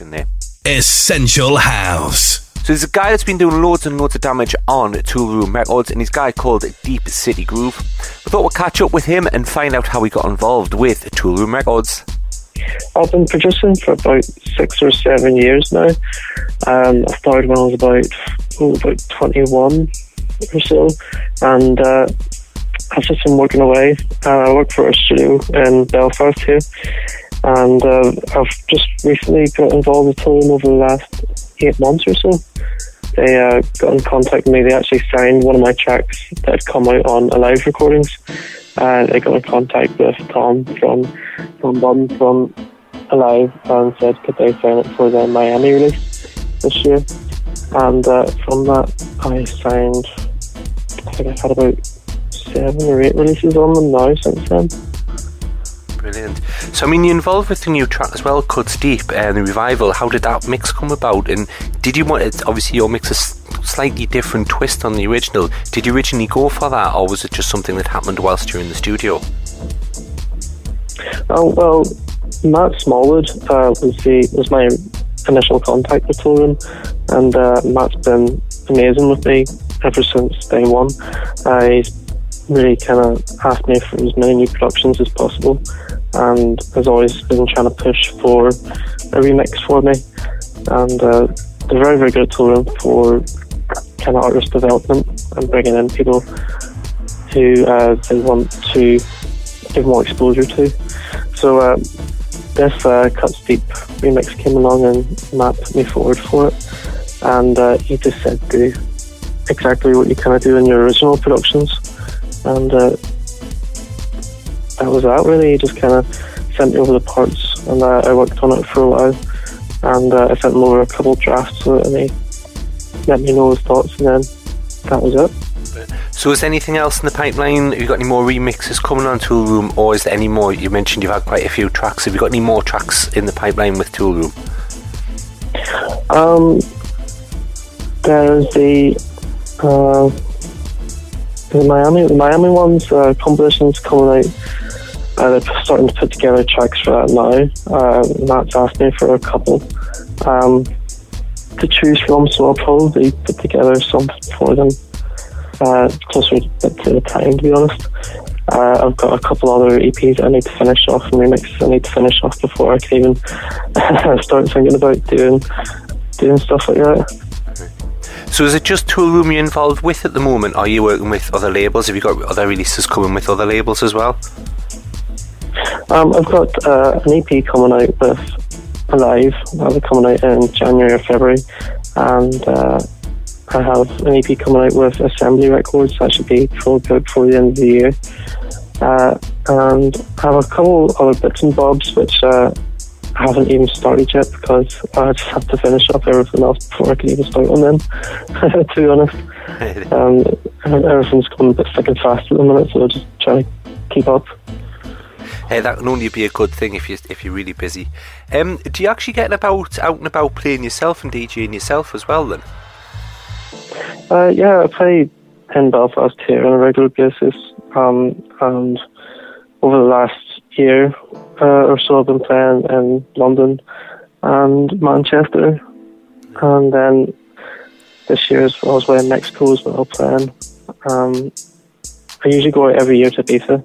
production there. Essential House. So there's a guy that's been doing loads and loads of damage on Toolroom Records, and he's a guy called Deep City Groove. We thought we'd catch up with him and find out how he got involved with Toolroom Records. I've been producing for about six or seven years now. Um, I started when I was about oh, about 21 or so, and uh, I've just been working away. Uh, I work for a studio in Belfast here, and uh, I've just recently got involved with Toolroom over the last eight months or so. They uh, got in contact with me. They actually signed one of my tracks that had come out on Alive recordings. Uh, they got in contact with Tom from from Bum from Alive and said could they sign it for the Miami release this year. And uh, from that, I signed. I think I've had about seven or eight releases on them now since then. Brilliant. So, I mean, you're involved with the new track as well, Cuts Deep, and the revival. How did that mix come about? And did you want it? Obviously, your mix is slightly different twist on the original. Did you originally go for that, or was it just something that happened whilst you're in the studio? Oh well, Matt Smallwood uh, was the was my initial contact with Toolroom, and uh, Matt's been amazing with me ever since day one. Uh, he's really kind of asked me for as many new productions as possible and has always been trying to push for a remix for me. And uh, they're very, very good tool for kind of artist development and bringing in people who uh, they want to give more exposure to. So uh, this uh, Cuts Deep remix came along and Matt put me forward for it. And uh, he just said do exactly what you kind of do in your original productions and uh, that was that really. He just kind of sent me over the parts, and uh, I worked on it for a while. And uh, I sent him over a couple of drafts of it, and he let me know his thoughts, and then that was it. So, is there anything else in the pipeline? Have you got any more remixes coming on Toolroom, or is there any more? You mentioned you've had quite a few tracks. Have you got any more tracks in the pipeline with Toolroom? Um, there's the uh, the Miami, the Miami ones, uh, compilations coming out. Uh, they're starting to put together tracks for that now. Uh, Matt's asked me for a couple um, to choose from, so I'll probably put together something for them uh, closer to the time, to be honest. Uh, I've got a couple other EPs I need to finish off and remixes I need to finish off before I can even start thinking about doing doing stuff like that. So is it just Toolroom you're involved with at the moment? Are you working with other labels? Have you got other releases coming with other labels as well? Um, I've got uh, an EP coming out with Alive. That'll be coming out in January or February. And uh, I have an EP coming out with Assembly Records. That should be out before the end of the year. Uh, and I have a couple other bits and bobs which uh, I haven't even started yet because I just have to finish up everything else before I can even start on them. to be honest, um, everything's going a bit thick and fast at the minute, so I'm just trying to keep up. Hey, that can only be a good thing if you if you're really busy. Um, do you actually get about out and about playing yourself and DJing yourself as well? Then, uh, yeah, I play in Belfast here on a regular basis, um, and over the last year uh, or so I've been playing in London and Manchester, and then this year I was playing Mexico as well playing. Um, I usually go out every year to Ibiza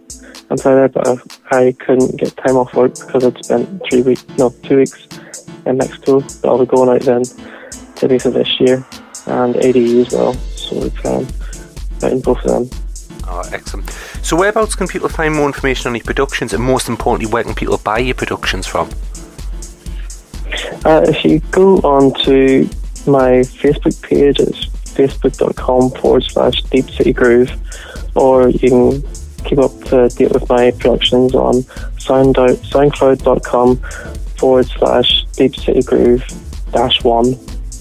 and play there, but I, I couldn't get time off work because I'd spent three weeks, no, two weeks in Mexico. But I'll be going out then to Ibiza this year and ADE as well. So we're playing out in both of them. Oh, excellent. So, whereabouts can people find more information on your productions, and most importantly, where can people buy your productions from? Uh, if you go on to my Facebook page, it's facebook.com forward slash Deep City Groove, or you can keep up to date with my productions on soundcloud.com forward slash Deep City Groove dash one.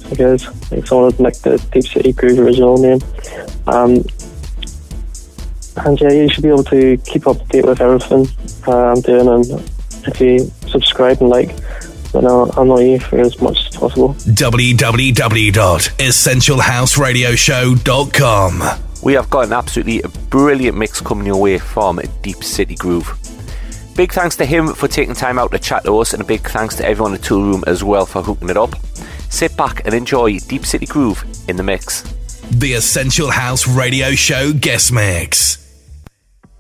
I guess someone would make the Deep City Groove original name. Um, and yeah, you should be able to keep up to date with everything uh, I'm doing. And if you subscribe and like, then I'll, I'll know you for as much as possible. www.essentialhouseradioshow.com. We have got an absolutely brilliant mix coming your way from Deep City Groove. Big thanks to him for taking time out to chat to us, and a big thanks to everyone at the Tool Room as well for hooking it up. Sit back and enjoy Deep City Groove in the mix. The Essential House Radio Show guest mix.